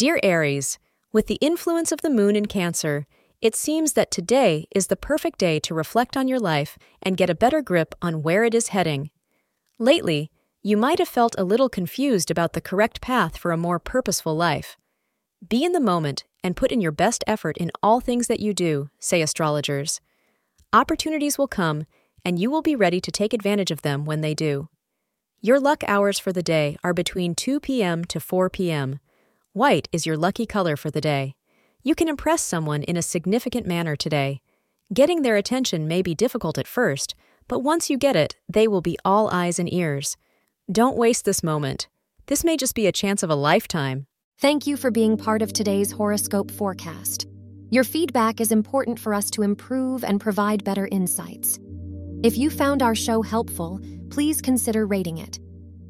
Dear Aries, with the influence of the moon in Cancer, it seems that today is the perfect day to reflect on your life and get a better grip on where it is heading. Lately, you might have felt a little confused about the correct path for a more purposeful life. Be in the moment and put in your best effort in all things that you do, say astrologers. Opportunities will come, and you will be ready to take advantage of them when they do. Your luck hours for the day are between 2 p.m. to 4 p.m. White is your lucky color for the day. You can impress someone in a significant manner today. Getting their attention may be difficult at first, but once you get it, they will be all eyes and ears. Don't waste this moment. This may just be a chance of a lifetime. Thank you for being part of today's horoscope forecast. Your feedback is important for us to improve and provide better insights. If you found our show helpful, please consider rating it.